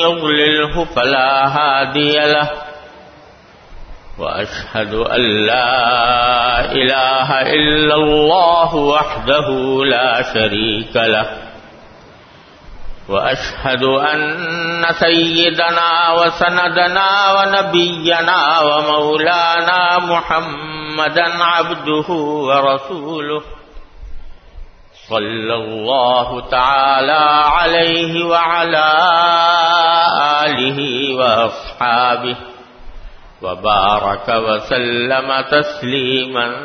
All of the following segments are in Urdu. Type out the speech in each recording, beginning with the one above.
يضلله فلا هادي له. وأشهد أن لا إله إلا الله وحده لا شريك له. وأشهد أن سيدنا وسندنا ونبينا ومولانا محمدا عبده ورسوله. صلى الله تعالى عليه وعلى آله وأصحابه وبارك وسلم تسليما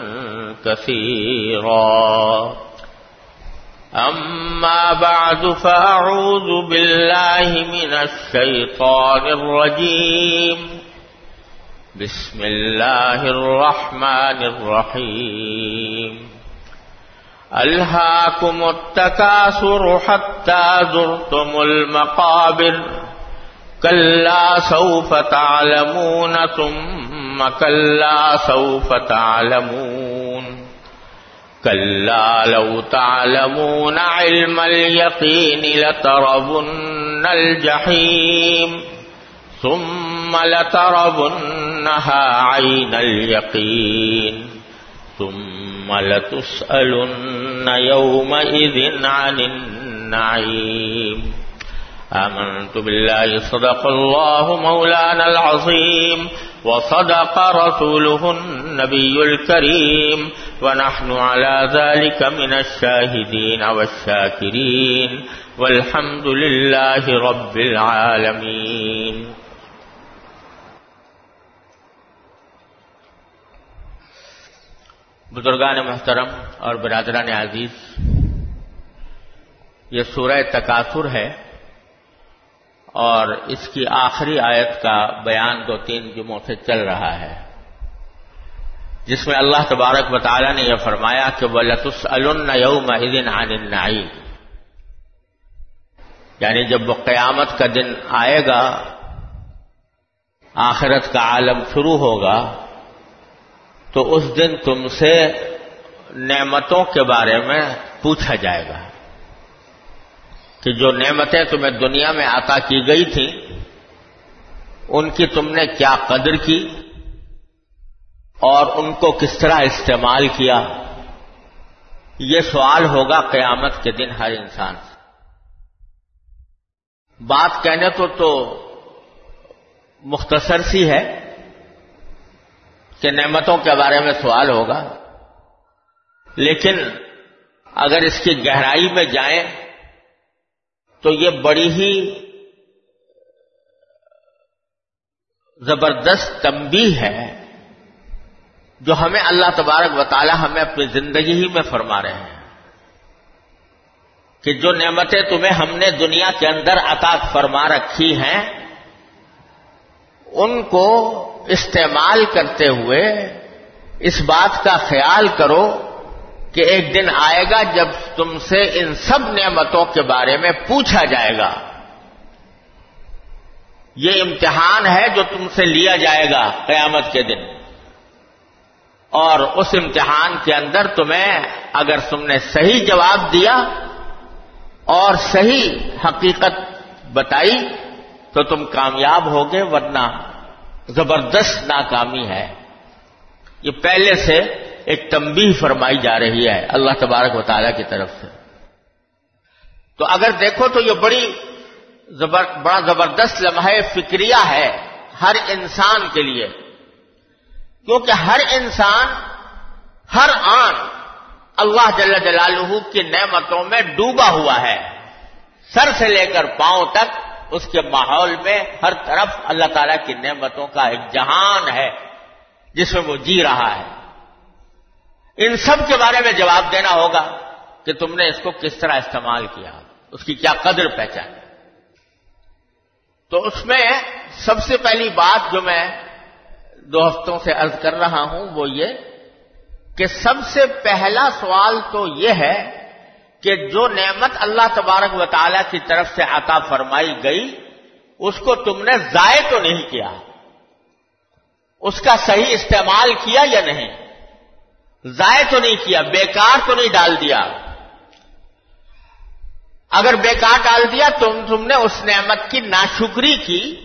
كثيرا. أما بعد فأعوذ بالله من الشيطان الرجيم. بسم الله الرحمن الرحيم. ألهاكم التكاثر حتى زرتم المقابر. كلا سوف تعلمون ثم كلا سوف تعلمون. كلا لو تعلمون علم اليقين لتربن الجحيم. ثم لتربنها عين اليقين. ثم لتسألن يومئذ عن النعيم. آمنت بالله صدق الله مولانا العظيم وصدق رسوله النبي الكريم ونحن على ذلك من الشاهدين والشاكرين والحمد لله رب العالمين. بزرگان محترم اور برادران عزیز، یہ سورہ تکاثر ہے اور اس کی آخری آیت کا بیان دو تین جمعوں سے چل رہا ہے۔ جس میں اللہ تبارک وطالعہ نے یہ فرمایا کہ وہ لطس یوم دن عن آئی یعنی جب وہ قیامت کا دن آئے گا، آخرت کا عالم شروع ہوگا تو اس دن تم سے نعمتوں کے بارے میں پوچھا جائے گا کہ جو نعمتیں تمہیں دنیا میں عطا کی گئی تھیں، ان کی تم نے کیا قدر کی؟ اور ان کو کس طرح استعمال کیا؟ یہ سوال ہوگا قیامت کے دن ہر انسان سے۔ بات کہنے کو تو مختصر سی ہے۔ کہ نعمتوں کے بارے میں سوال ہوگا۔ لیکن اگر اس کی گہرائی میں جائیں تو یہ بڑی ہی زبردست تمبی ہے جو ہمیں اللہ تبارک و تعالی ہمیں اپنی زندگی ہی میں فرما رہے ہیں۔ کہ جو نعمتیں تمہیں ہم نے دنیا کے اندر عطا فرما رکھی ہیں ان کو استعمال کرتے ہوئے اس بات کا خیال کرو کہ ایک دن آئے گا جب تم سے ان سب نعمتوں کے بارے میں پوچھا جائے گا۔ یہ امتحان ہے جو تم سے لیا جائے گا قیامت کے دن۔ اور اس امتحان کے اندر تمہیں اگر تم نے صحیح جواب دیا اور صحیح حقیقت بتائی تو تم کامیاب ہوگے ورنہ زبردست ناکامی ہے۔ یہ پہلے سے ایک تمبی فرمائی جا رہی ہے اللہ تبارک و تعالیٰ کی طرف سے۔ تو اگر دیکھو تو یہ بڑی زبر، بڑا زبردست لمحہ فکریہ ہے ہر انسان کے لیے۔ کیونکہ ہر انسان، ہر آن اللہ جل جلالہ کی نعمتوں میں ڈوبا ہوا ہے۔ سر سے لے کر پاؤں تک اس کے ماحول میں ہر طرف اللہ تعالی کی نعمتوں کا ایک جہان ہے، جس میں وہ جی رہا ہے۔ ان سب کے بارے میں جواب دینا ہوگا کہ تم نے اس کو کس طرح استعمال کیا، اس کی کیا قدر پہچان۔ تو اس میں سب سے پہلی بات جو میں دو ہفتوں سے عرض کر رہا ہوں وہ یہ کہ سب سے پہلا سوال تو یہ ہے کہ جو نعمت اللہ تبارک و تعالی کی طرف سے عطا فرمائی گئی، اس کو تم نے ضائع تو نہیں کیا۔ اس کا صحیح استعمال کیا یا نہیں؟ ضائع تو نہیں کیا، بیکار تو نہیں ڈال دیا۔ اگر بیکار ڈال دیا تم تم نے اس نعمت کی ناشکری کی،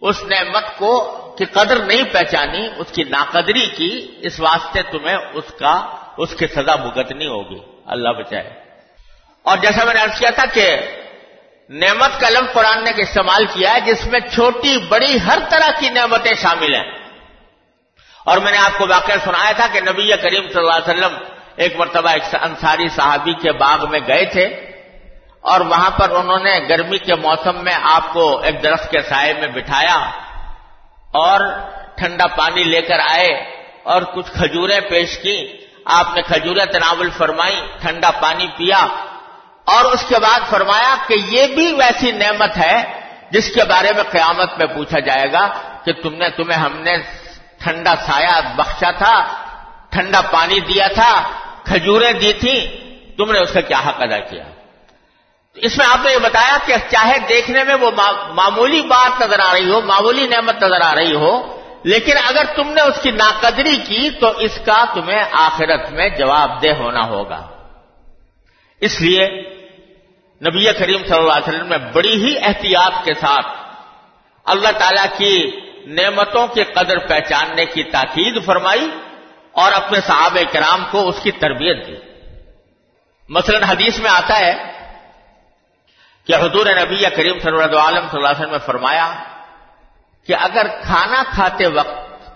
اس نعمت کو کی قدر نہیں پہچانی، اس کی ناقدری کی، اس واسطے تمہیں اس کا، اس کی سزا بھگتنی ہوگی۔ اللہ بچائے۔ اور جیسا میں نے ارض کیا تھا کہ نعمت کا لفظ قرآن نے استعمال کیا ہے، جس میں چھوٹی بڑی ہر طرح کی نعمتیں شامل ہیں۔ اور میں نے آپ کو واقعہ سنایا تھا کہ نبی کریم صلی اللہ علیہ وسلم ایک مرتبہ ایک انصاری صحابی کے باغ میں گئے تھے اور وہاں پر انہوں نے گرمی کے موسم میں آپ کو ایک درخت کے سائے میں بٹھایا اور ٹھنڈا پانی لے کر آئے اور کچھ کھجوریں پیش کی آپ نے کھجوریں تناول فرمائی ٹھنڈا پانی پیا اور اس کے بعد فرمایا کہ یہ بھی ویسی نعمت ہے جس کے بارے میں قیامت میں پوچھا جائے گا کہ تم نے تمہیں ہم نے ٹھنڈا سایہ بخشا تھا، ٹھنڈا پانی دیا تھا، کھجوریں دی تھیں، تم نے اس کا کیا حق ادا کیا؟ اس میں آپ نے یہ بتایا کہ چاہے دیکھنے میں وہ معمولی بات نظر آ رہی ہو، معمولی نعمت نظر آ رہی ہو، لیکن اگر تم نے اس کی ناقدری کی تو اس کا تمہیں آخرت میں جواب دہ ہونا ہوگا۔ اس لیے نبی کریم صلی اللہ علیہ وسلم نے بڑی ہی احتیاط کے ساتھ اللہ تعالی کی نعمتوں کی قدر پہچاننے کی تاکید فرمائی اور اپنے صحابہ کرام کو اس کی تربیت دی۔ مثلا حدیث میں آتا ہے کہ حضور نبی کریم صلی اللہ عالم صلی اللہ علیہ وسلم نے فرمایا کہ اگر کھانا کھاتے وقت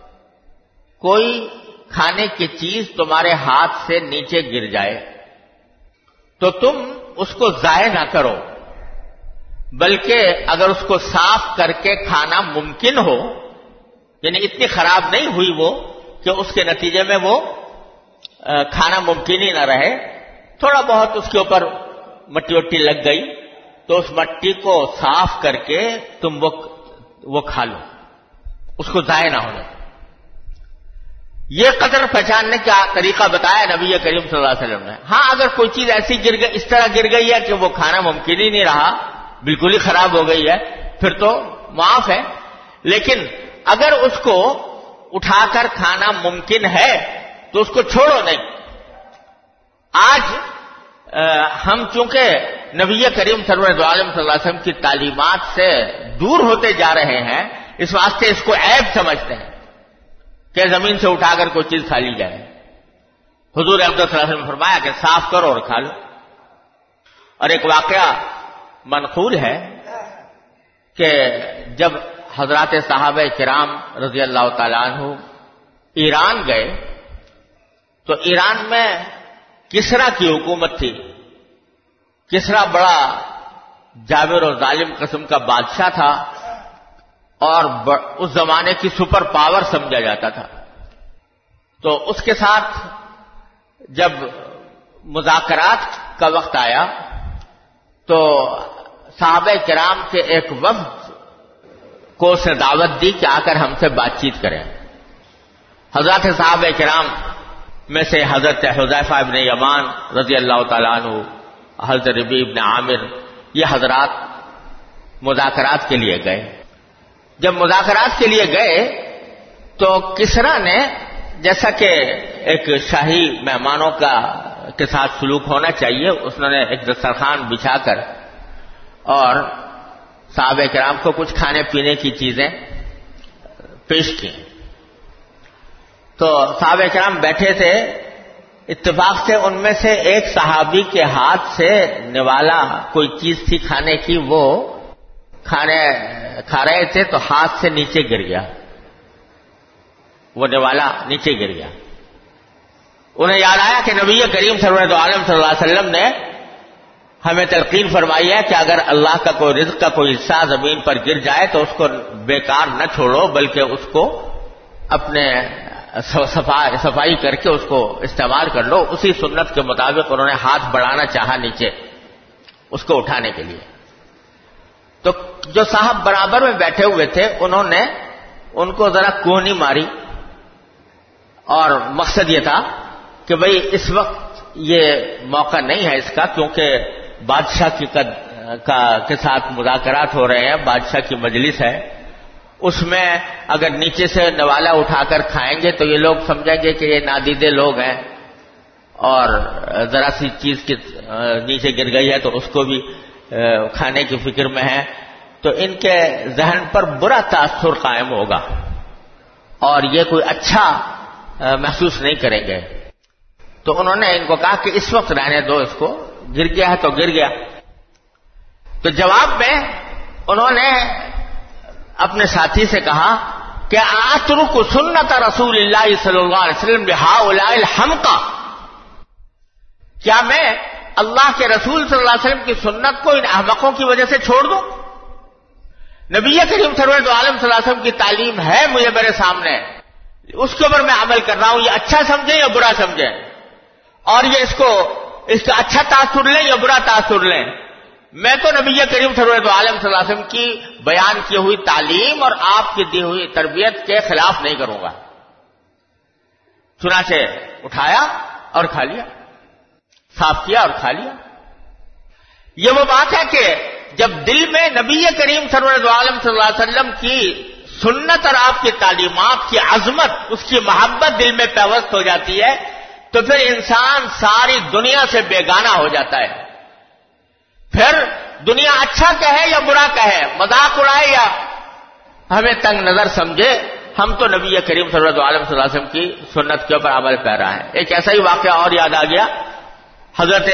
کوئی کھانے کی چیز تمہارے ہاتھ سے نیچے گر جائے تو تم اس کو ضائع نہ کرو۔ بلکہ اگر اس کو صاف کر کے کھانا ممکن ہو یعنی اتنی خراب نہیں ہوئی وہ کہ اس کے نتیجے میں وہ کھانا ممکن ہی نہ رہے، تھوڑا بہت اس کے اوپر مٹی وٹی لگ گئی، تو اس مٹی کو صاف کر کے تم وہ کھا لو۔ اس کو ضائع نہ ہونے یہ قدر پہچاننے کا طریقہ بتایا نبی کریم صلی اللہ علیہ وسلم نے۔ ہاں اگر کوئی چیز ایسی گر گئی، اس طرح گر گئی ہے کہ وہ کھانا ممکن ہی نہیں رہا، بالکل ہی خراب ہو گئی ہے، پھر تو معاف ہے۔ لیکن اگر اس کو اٹھا کر کھانا ممکن ہے، تو اس کو چھوڑو نہیں۔ آج ہم چونکہ نبی کریم سرور عالم صلی اللہ علیہ وسلم کی تعلیمات سے دور ہوتے جا رہے ہیں، اس واسطے اس کو عیب سمجھتے ہیں۔ کہ زمین سے اٹھا کر کوئی چیز کھا لی جائے۔ حضور صلی اللہ علیہ وسلم فرمایا کہ صاف کرو اور کھا لو۔ اور ایک واقعہ منقول ہے کہ جب حضرات صحابہ کرام رضی اللہ تعالیٰ عنہ ایران گئے، تو ایران میں کسرا کی حکومت تھی۔ کسرا بڑا جاویر اور ظالم قسم کا بادشاہ تھا۔ اور اس زمانے کی سپر پاور سمجھا جاتا تھا۔ تو اس کے ساتھ جب مذاکرات کا وقت آیا، تو صحابہ کرام کے ایک وفد کو اس نے دعوت دی کہ آ کر ہم سے بات چیت کریں۔ حضرت صحابہ کرام میں سے حضرت حضیفہ ابن یمان رضی اللہ تعالیٰ عنہ، حضرت ربی ابن عامر، یہ حضرات مذاکرات کے لیے گئے۔ جب مذاکرات کے لیے گئے تو کسرا نے جیسا کہ ایک شاہی مہمانوں کا کے ساتھ سلوک ہونا چاہیے، اس نے ایک دسترخوان بچھا کر اور صحابہ کرام کو کچھ کھانے پینے کی چیزیں پیش کی۔ تو صحابہ کرام بیٹھے تھے، اتفاق سے ان میں سے ایک صحابی کے ہاتھ سے نوالا کوئی چیز تھی کھانے کی، وہ کھانے کھا رہے تھے تو ہاتھ سے نیچے گر گیا۔ وہ نوالا نیچے گر گیا۔ انہیں یاد آیا کہ نبی کریم سرورت عالم صلی اللہ علیہ وسلم نے ہمیں تلقین فرمائی ہے کہ اگر اللہ کا کوئی رزق کا کوئی حصہ زمین پر گر جائے تو اس کو بیکار نہ چھوڑو، بلکہ اس کو اپنے صفائی کر کے اس کو استعمال کر لو۔ اسی سنت کے مطابق انہوں نے ہاتھ بڑھانا چاہا نیچے، اس کو اٹھانے کے لیے۔ تو جو صاحب برابر میں بیٹھے ہوئے تھے، انہوں نے ان کو ذرا کونی ماری۔ اور مقصد یہ تھا کہ بھئی اس وقت یہ موقع نہیں ہے اس کا، کیونکہ بادشاہ کی قد کا کے ساتھ مذاکرات ہو رہے ہیں، بادشاہ کی مجلس ہے۔ اس میں اگر نیچے سے نوالا اٹھا کر کھائیں گے تو یہ لوگ سمجھیں گے کہ یہ نادیدے لوگ ہیں۔ اور ذرا سی چیز کی نیچے گر گئی ہے تو اس کو بھی کھانے کی فکر میں ہے، تو ان کے ذہن پر برا تاثر قائم ہوگا۔ اور یہ کوئی اچھا محسوس نہیں کریں گے۔ تو انہوں نے ان کو کہا کہ اس وقت رہنے دو اس کو، گر گیا ہے تو گر گیا۔ تو جواب میں انہوں نے اپنے ساتھی سے کہا کہ آتر کو سنت رسول اللہ صلی اللہ علیہ وسلم ہم کا کیا میں اللہ کے رسول صلی اللہ علیہ وسلم کی سنت کو ان احمقوں کی وجہ سے چھوڑ دوں؟ نبی کریم سرور عالم صلی اللہ علیہ وسلم کی تعلیم ہے مجھے میرے سامنے۔ اس کے اوپر میں عمل کر رہا ہوں، یہ اچھا سمجھیں یا برا سمجھیں؟ اور یہ اس کو، اس کا اچھا تاثر لیں یا برا تاثر لیں؟ میں تو نبی کریم سرورت عالم صلی اللہ علیہ وسلم کی بیان کی ہوئی تعلیم اور آپ کی دی ہوئی تربیت کے خلاف نہیں کروں گا۔ چنانچہ اٹھایا اور کھا لیا۔ صاف کیا اور کھا لیا۔ یہ وہ بات ہے کہ جب دل میں نبی کریم سرورت عالم صلی اللہ علیہ وسلم کی سنت اور آپ کی تعلیمات کی عظمت، اس کی محبت دل میں پیوست ہو جاتی ہے، تو پھر انسان ساری دنیا سے بیگانہ ہو جاتا ہے۔ پھر دنیا اچھا کہے یا برا کہے، مذاق اڑائے یا ہمیں تنگ نظر سمجھے، ہم تو نبی کریم صلی اللہ علیہ وسلم کی سنت کے اوپر عمل پہ رہا ہے ایک ایسا ہی واقعہ اور یاد آ گیا۔ حضرت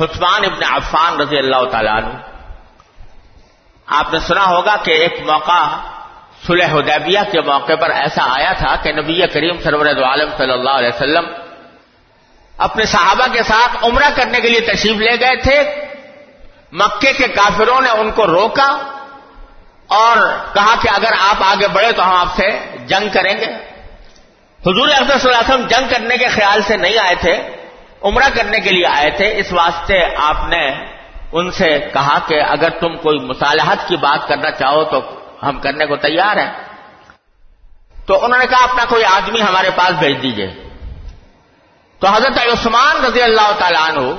حسمان ابن عفان رضی اللہ تعالیٰ عنہ۔ آپ نے سنا ہوگا کہ ایک موقع صلح حدیبیہ کے موقع پر ایسا آیا تھا کہ نبی کریم سرور عالم صلی اللہ علیہ وسلم اپنے صحابہ کے ساتھ عمرہ کرنے کے لیے تشریف لے گئے تھے۔ مکے کے کافروں نے ان کو روکا اور کہا کہ اگر آپ آگے بڑھے تو ہم آپ سے جنگ کریں گے۔ حضور صلی اللہ علیہ وسلم جنگ کرنے کے خیال سے نہیں آئے تھے۔ عمرہ کرنے کے لیے آئے تھے، اس واسطے آپ نے ان سے کہا کہ اگر تم کوئی مصالحت کی بات کرنا چاہو تو ہم کرنے کو تیار ہیں۔ تو انہوں نے کہا، اپنا کوئی آدمی ہمارے پاس بھیج دیجیے۔ تو حضرت عثمان رضی اللہ تعالیٰ عنہ،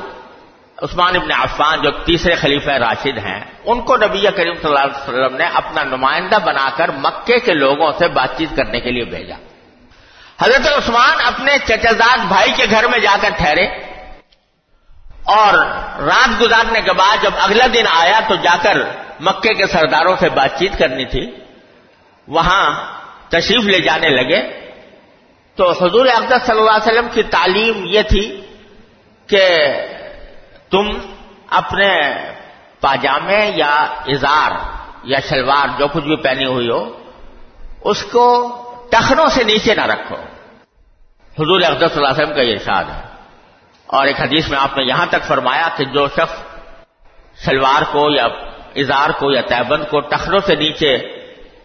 عثمان ابن عفان جو تیسرے خلیفہ راشد ہیں، ان کو نبی کریم صلی اللہ علیہ وسلم نے اپنا نمائندہ بنا کر مکے کے لوگوں سے بات چیت کرنے کے لیے بھیجا۔ حضرت عثمان اپنے چچزاد بھائی کے گھر میں جا کر ٹھہرے اور رات گزارنے کے بعد جب اگلا دن آیا تو جا کر مکے کے سرداروں سے بات چیت کرنی تھی، وہاں تشریف لے جانے لگے۔ تو حضور اقدس صلی اللہ علیہ وسلم کی تعلیم یہ تھی کہ تم اپنے پاجامے یا اظہار یا شلوار جو کچھ بھی پہنی ہوئی ہو، اس کو ٹخنوں سے نیچے نہ رکھو۔ حضور اقدس صلی اللہ علیہ وسلم کا یہ ارشاد ہے۔ اور ایک حدیث میں آپ نے یہاں تک فرمایا کہ جو شخص شلوار کو یا اظہار کو یا تیبند کو ٹخنوں سے نیچے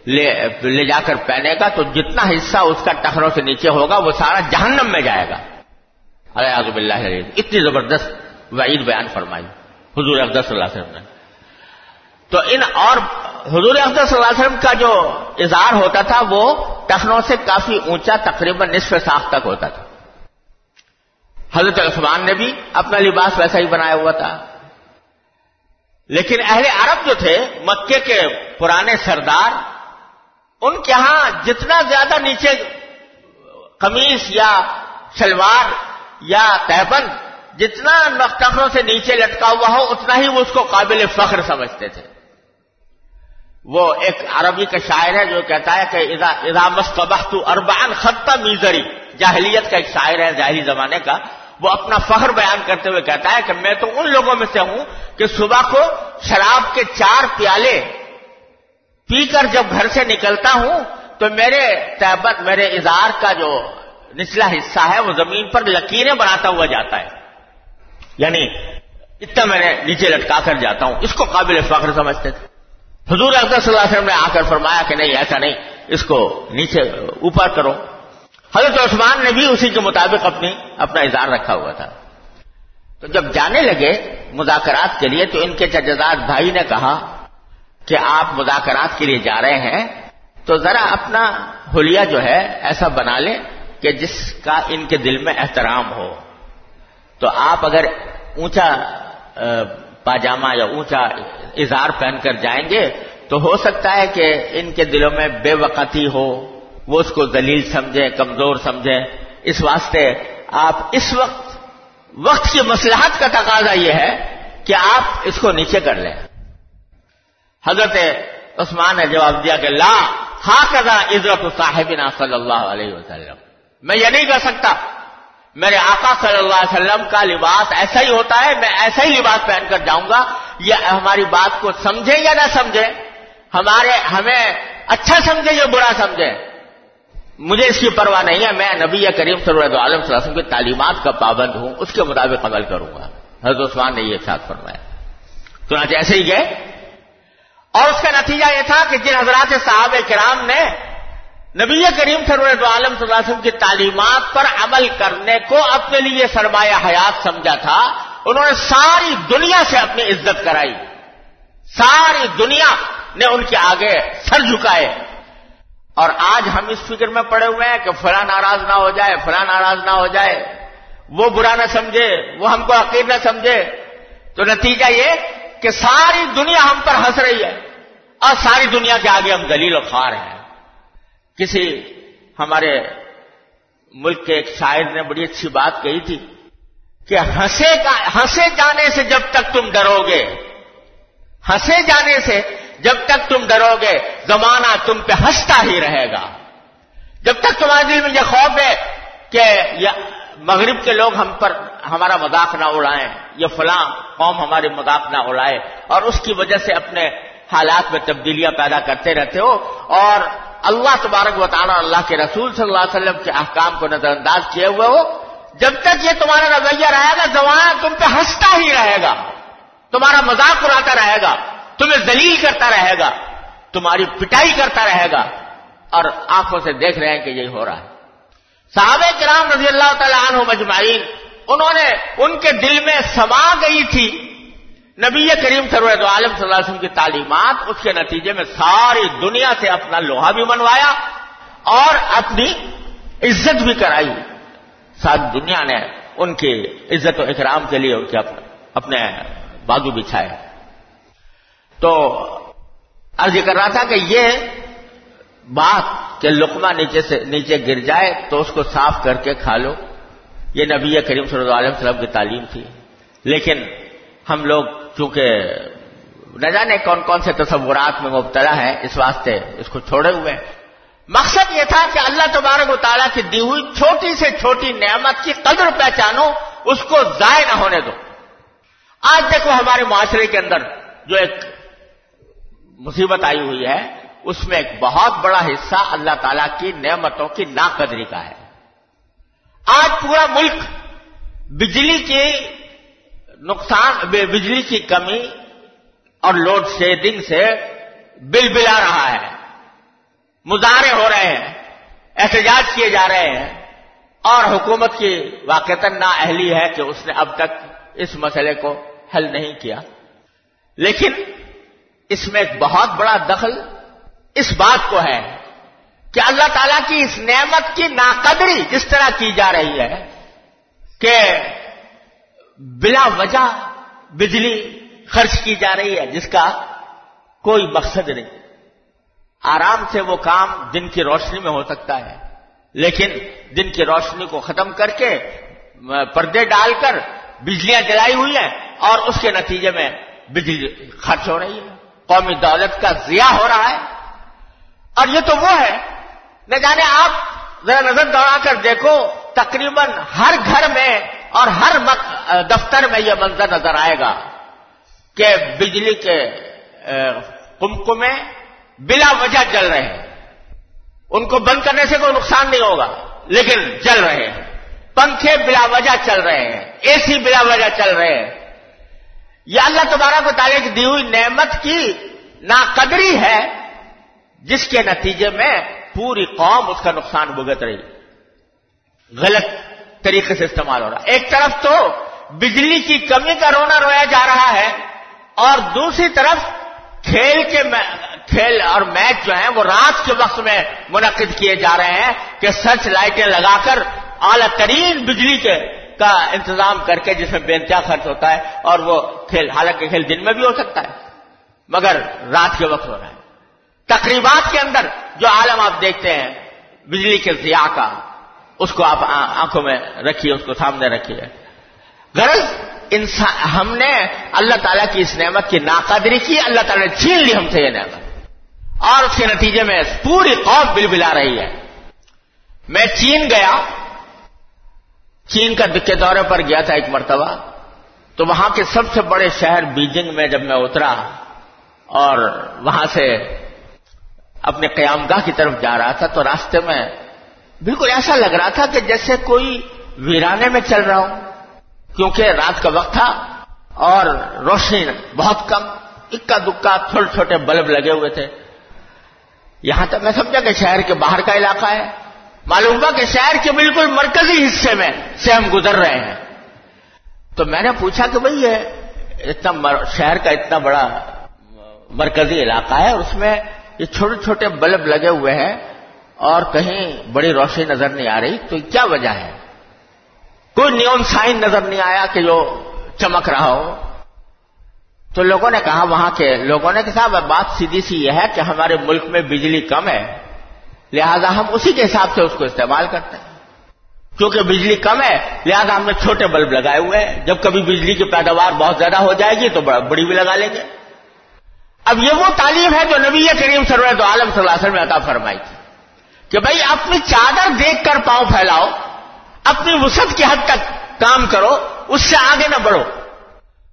لے لے جا کر پہنے گا تو جتنا حصہ اس کا ٹخنوں سے نیچے ہوگا وہ سارا جہنم میں جائے گا۔ الحب اللہ اتنی زبردست وعید بیان فرمائی۔ حضور اقدس صلی اللہ علیہ وسلم نے۔ تو ان اور حضور اقدس صلی اللہ علیہ وسلم کا جو اظہار ہوتا تھا، وہ ٹخنوں سے کافی اونچا، تقریباً نصف ساخ تک ہوتا تھا۔ حضرت عثمان نے بھی اپنا لباس ویسا ہی بنایا ہوا تھا۔ لیکن اہل عرب جو تھے، مکے کے پرانے سردار، ان کے ہاں جتنا زیادہ نیچے قمیص یا شلوار یا تہبند، جتنا نختخروں سے نیچے لٹکا ہوا ہو، اتنا ہی وہ اس کو قابل فخر سمجھتے تھے۔ وہ ایک عربی کا شاعر ہے جو کہتا ہے کہ ادامس قبح اربان خطہ میزری۔ جاہلیت کا ایک شاعر ہے جاہلی زمانے کا۔ وہ اپنا فخر بیان کرتے ہوئے کہتا ہے کہ میں تو ان لوگوں میں سے ہوں کہ صبح کو شراب کے چار پیالے پی کر جب گھر سے نکلتا ہوں تو میرے تحبت میرے اظہار کا جو نچلا حصہ ہے وہ زمین پر لکیریں بناتا ہوا جاتا ہے۔ یعنی اتنا میں نے نیچے لٹکا کر جاتا ہوں۔ اس کو قابل فخر سمجھتے تھے۔ حضور اکبر صلی اللہ علیہ وسلم نے آ کر فرمایا کہ نہیں، ایسا نہیں، اس کو نیچے، اوپر کرو۔ حضرت عثمان نے بھی اسی کے مطابق اپنی، اپنا اظہار رکھا ہوا تھا۔ تو جب جانے لگے مذاکرات کے لیے، تو ان کے ججزاد بھائی نے کہا کہ آپ مذاکرات کے لیے جا رہے ہیں، تو ذرا اپنا حلیہ جو ہے، ایسا بنا لیں کہ جس کا ان کے دل میں احترام ہو۔ تو آپ اگر اونچا پاجامہ یا اونچا اظہار پہن کر جائیں گے تو ہو سکتا ہے کہ ان کے دلوں میں بے وقتی ہو، وہ اس کو دلیل سمجھیں کمزور سمجھیں اس واسطے آپ اس وقت وقت کی مسلحت کا تقاضا یہ ہے کہ آپ اس کو نیچے کر لیں۔ حضرت عثمان نے جواب دیا کہ لا ہاں کدا عزرت صاحبنا صلی اللہ علیہ وسلم۔ میں یہ نہیں کر سکتا میرے آقا صلی اللہ علیہ وسلم کا لباس ایسا ہی ہوتا ہے، میں ایسا ہی لباس پہن کر جاؤں گا، یہ ہماری بات کو سمجھے یا نہ سمجھے؟ ہمارے، ہمیں اچھا سمجھے یا برا سمجھے؟ مجھے اس کی پرواہ نہیں ہے، میں نبی کریم صلی اللہ علیہ وسلم کی تعلیمات کا پابند ہوں، اس کے مطابق عمل کروں گا۔ حضرت عثمان نے یہ ساتھ فرمایا۔ تو ایسے ہی گئے۔ اور اس کا نتیجہ یہ تھا کہ جن حضرات صاحب کرام نے نبی کریم صلی اللہ علیہ وسلم کی تعلیمات پر عمل کرنے کو اپنے لیے سرمایہ حیات سمجھا تھا۔ انہوں نے ساری دنیا سے اپنی عزت کرائی۔ ساری دنیا نے ان کے آگے سر جھکائے۔ اور آج ہم اس فکر میں پڑے ہوئے ہیں کہ فلاں ناراض نہ ہو جائے، فلاں ناراض نہ ہو جائے۔ وہ برا نہ سمجھے، وہ ہم کو عقید نہ سمجھے۔ تو نتیجہ یہ کہ ساری دنیا ہم پر ہنس رہی ہے اور ساری دنیا کے آگے ہم دلیل و خار ہیں۔ کسی ہمارے ملک کے ایک شاعر نے بڑی اچھی بات کہی تھی کہ ہنسے ہنسے جانے سے جب تک تم ڈرو گے ہنسے جانے سے جب تک تم ڈرو گے زمانہ تم پہ ہنستا ہی رہے گا۔ جب تک تمہارے دل میں یہ خوف ہے کہ مغرب کے لوگ ہم پر ہمارا مذاق نہ اڑائیں یہ فلاں قوم ہمارے مذاق نہ اڑائے اور اس کی وجہ سے اپنے حالات میں تبدیلیاں پیدا کرتے رہتے ہو اور اللہ تبارک و تعالیٰ اللہ کے رسول صلی اللہ علیہ وسلم کے احکام کو نظر انداز کیے ہوئے ہو، جب تک یہ تمہارا رویہ رہے گا، زمانہ تم پہ ہنستا ہی رہے گا۔ تمہارا مذاق اڑاتا رہے گا، تمہیں دلیل کرتا رہے گا، تمہاری پٹائی کرتا رہے گا۔ اور آنکھوں سے دیکھ رہے ہیں کہ یہی ہو رہا ہے۔ صحابہ کرام رضی اللہ تعالیٰ عنہ مجمعین انہوں نے ان کے دل میں سما گئی تھی۔ نبی کریم سرور عالم صلی اللہ علیہ وسلم کی تعلیمات اس کے نتیجے میں ساری دنیا سے اپنا لوہا بھی منوایا اور اپنی عزت بھی کرائی۔ ساری دنیا نے ان کی عزت و اکرام کے لیے ان کے اپنے بازو بچھائے۔ تو عرض کر رہا تھا کہ یہ بات کہ لقمہ نیچے سے نیچے گر جائے تو اس کو صاف کر کے کھا لو۔ یہ نبی کریم صلی اللہ علیہ وسلم کی تعلیم تھی۔ لیکن ہم لوگ چونکہ نہ جانے کون کون سے تصورات میں مبتلا ہے اس واسطے اس کو چھوڑے ہوئے مقصد یہ تھا کہ اللہ تبارک و تعالیٰ کی دی ہوئی چھوٹی سے چھوٹی نعمت کی قدر پہچانو، اس کو ضائع نہ ہونے دو۔ آج دیکھو ہمارے معاشرے کے اندر جو ایک مصیبت آئی ہوئی ہے، اس میں ایک بہت بڑا حصہ اللہ تعالی کی نعمتوں کی ناقدری کا ہے۔ آج پورا ملک بجلی کی نقصان بجلی کی کمی اور لوڈ شیڈنگ سے بل بلا رہا ہے۔ مظاہرے ہو رہے ہیں، احتجاج کیے جا رہے ہیں۔ اور حکومت کی واقع نا اہلی ہے کہ اس نے اب تک اس مسئلے کو حل نہیں کیا۔ لیکن اس میں ایک بہت بڑا دخل اس بات کو ہے کہ اللہ تعالی کی اس نعمت کی ناقدری جس طرح کی جا رہی ہے کہ بلا وجہ بجلی خرچ کی جا رہی ہے، جس کا کوئی مقصد نہیں۔ آرام سے وہ کام دن کی روشنی میں ہو سکتا ہے، لیکن دن کی روشنی کو ختم کر کے پردے ڈال کر بجلیاں جلائی ہوئی ہیں اور اس کے نتیجے میں بجلی خرچ ہو رہی ہے۔ قومی دولت کا ضیاع ہو رہا ہے۔ اور یہ تو وہ ہے، نہ جانے آپ ذرا نظر دوڑا کر دیکھو، تقریباً ہر گھر میں اور ہر دفتر میں یہ منظر نظر آئے گا کہ بجلی کے کمکمے بلا وجہ جل رہے ہیں۔ ان کو بند کرنے سے کوئی نقصان نہیں ہوگا، لیکن جل رہے ہیں۔ پنکھے بلا وجہ چل رہے ہیں، اے سی بلا وجہ چل رہے ہیں۔ یہ اللہ تبارہ کو تعلق دی ہوئی نعمت کی ناقدری ہے، جس کے نتیجے میں پوری قوم اس کا نقصان بھگت رہی۔ غلط طریقے سے استعمال ہو رہا ایک طرف تو بجلی کی کمی کا رونا رویا جا رہا ہے اور دوسری طرف کھیل کے کھیل اور میچ جو ہیں وہ رات کے وقت میں منعقد کیے جا رہے ہیں کہ سچ لائٹیں لگا کر اعلی ترین بجلی کے کا انتظام کر کے جس میں بے انتہا خرچ ہوتا ہے اور وہ کھیل حالانکہ کھیل دن میں بھی ہو سکتا ہے، مگر رات کے وقت ہو رہا ہے۔ تقریبات کے اندر جو عالم آپ دیکھتے ہیں، بجلی کے ضیاء کا اس کو آپ آنکھوں میں رکھیے، اس کو سامنے رکھیے۔ غرض انسان ہم نے اللہ تعالیٰ کی اس نعمت کی ناقدری کی، اللہ تعالیٰ نے چھین لی ہم سے یہ نعمت۔ اور اس کے نتیجے میں پوری قوم بل بلا رہی ہے۔ میں چین گیا۔ چین کا دکے دورے پر گیا تھا ایک مرتبہ۔ تو وہاں کے سب سے بڑے شہر بیجنگ میں جب میں اترا اور وہاں سے اپنے قیام گاہ کی طرف جا رہا تھا، تو راستے میں بالکل ایسا لگ رہا تھا کہ جیسے کوئی ویرانے میں چل رہا ہوں کیونکہ رات کا وقت تھا اور روشنی بہت کم، اکا دکا چھوٹے چھوٹے بلب لگے ہوئے تھے۔ یہاں تک میں سمجھا کہ شہر کے باہر کا علاقہ ہے۔ معلوم ہوا کہ شہر کے بالکل مرکزی حصے میں سے ہم گزر رہے ہیں۔ تو میں نے پوچھا کہ بھئی یہ اتنا شہر کا اتنا بڑا مرکزی علاقہ ہے اور اس میں یہ چھوٹے چھوٹے بلب لگے ہوئے ہیں۔ اور کہیں بڑی روشنی نظر نہیں آ رہی، تو کیا وجہ ہے؟ کوئی نیون سائن نظر نہیں آیا کہ جو چمک رہا ہو۔ تو لوگوں نے کہا وہاں کے لوگوں نے کہا بات سیدھی سی یہ ہے کہ ہمارے ملک میں بجلی کم ہے، لہذا ہم اسی کے حساب سے اس کو استعمال کرتے ہیں۔ کیونکہ بجلی کم ہے، لہذا ہم نے چھوٹے بلب لگائے ہوئے ہیں۔ جب کبھی بجلی کی پیداوار بہت زیادہ ہو جائے گی تو بڑی بھی لگا لیں گے۔ اب یہ وہ تعلیم ہے جو نبی کریم سرورت عالم صلی اللہ علیہ وسلم نے عطا فرمائی تھی۔ کہ بھائی اپنی چادر دیکھ کر پاؤں پھیلاؤ، اپنی وسط کی حد تک کام کرو، اس سے آگے نہ بڑھو۔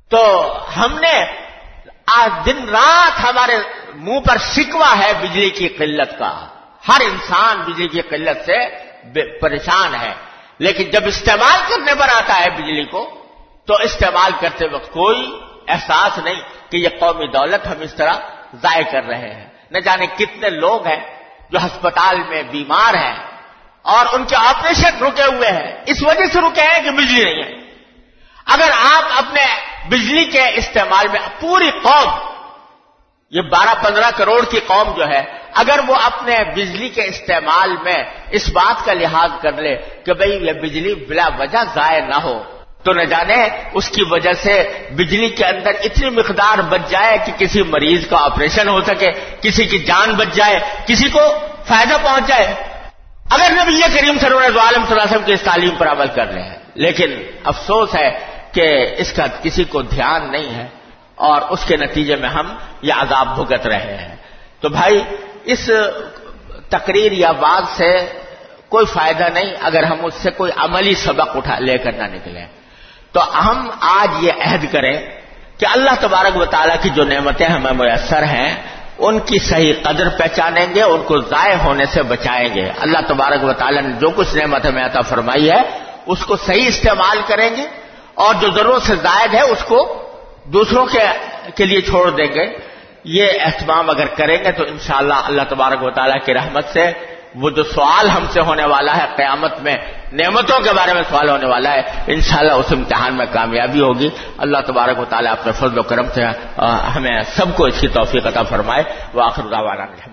تو ہم نے آج دن رات ہمارے منہ پر شکوا ہے بجلی کی قلت کا۔ ہر انسان بجلی کی قلت سے پریشان ہے۔ لیکن جب استعمال کرنے پر آتا ہے بجلی کو، تو استعمال کرتے وقت کوئی احساس نہیں کہ یہ قومی دولت ہم اس طرح ضائع کر رہے ہیں۔ نہ جانے کتنے لوگ ہیں جو ہسپتال میں بیمار ہیں اور ان کے آپریشن رکے ہوئے ہیں، اس وجہ سے رکے ہیں کہ بجلی نہیں ہے۔ اگر آپ اپنے بجلی کے استعمال میں پوری قوم، یہ بارہ پندرہ کروڑ کی قوم جو ہے، اگر وہ اپنے بجلی کے استعمال میں اس بات کا لحاظ کر لے کہ بھئی یہ بجلی بلا وجہ ضائع نہ ہو تو نہ جانے اس کی وجہ سے بجلی کے اندر اتنی مقدار بچ جائے کہ کسی مریض کا آپریشن ہو سکے، کسی کی جان بچ جائے، کسی کو فائدہ پہنچ جائے۔ اگر نبی یہ کریم سرور عالم صلی اللہ علیہ وسلم کی اس تعلیم پر عمل کر رہے ہیں، لیکن افسوس ہے کہ اس کا کسی کو دھیان نہیں ہے اور اس کے نتیجے میں ہم یہ عذاب بھگت رہے ہیں۔ تو بھائی، اس تقریر یا بات سے کوئی فائدہ نہیں، اگر ہم اس سے کوئی عملی سبق اٹھا لے کر نہ نکلیں۔ تو ہم آج یہ عہد کریں کہ اللہ تبارک و تعالیٰ کی جو نعمتیں ہمیں میسر ہیں، ان کی صحیح قدر پہچانیں گے، ان کو ضائع ہونے سے بچائیں گے۔ اللہ تبارک و تعالیٰ نے جو کچھ نعمت ہمیں عطا فرمائی ہے، اس کو صحیح استعمال کریں گے اور جو ضرورت سے زائد ہے، اس کو دوسروں کے کے لیے چھوڑ دیں گے۔ یہ اہتمام اگر کریں گے تو انشاءاللہ اللہ تبارک و تعالیٰ کی رحمت سے وہ جو سوال ہم سے ہونے والا ہے قیامت میں، نعمتوں کے بارے میں سوال ہونے والا ہے، انشاءاللہ اس امتحان میں کامیابی ہوگی۔ اللہ تبارک و تعالیٰ اپنے فضل و کرم سے ہمیں سب کو اس کی توفیق عطا فرمائے۔ وہ آخر الحمد للہ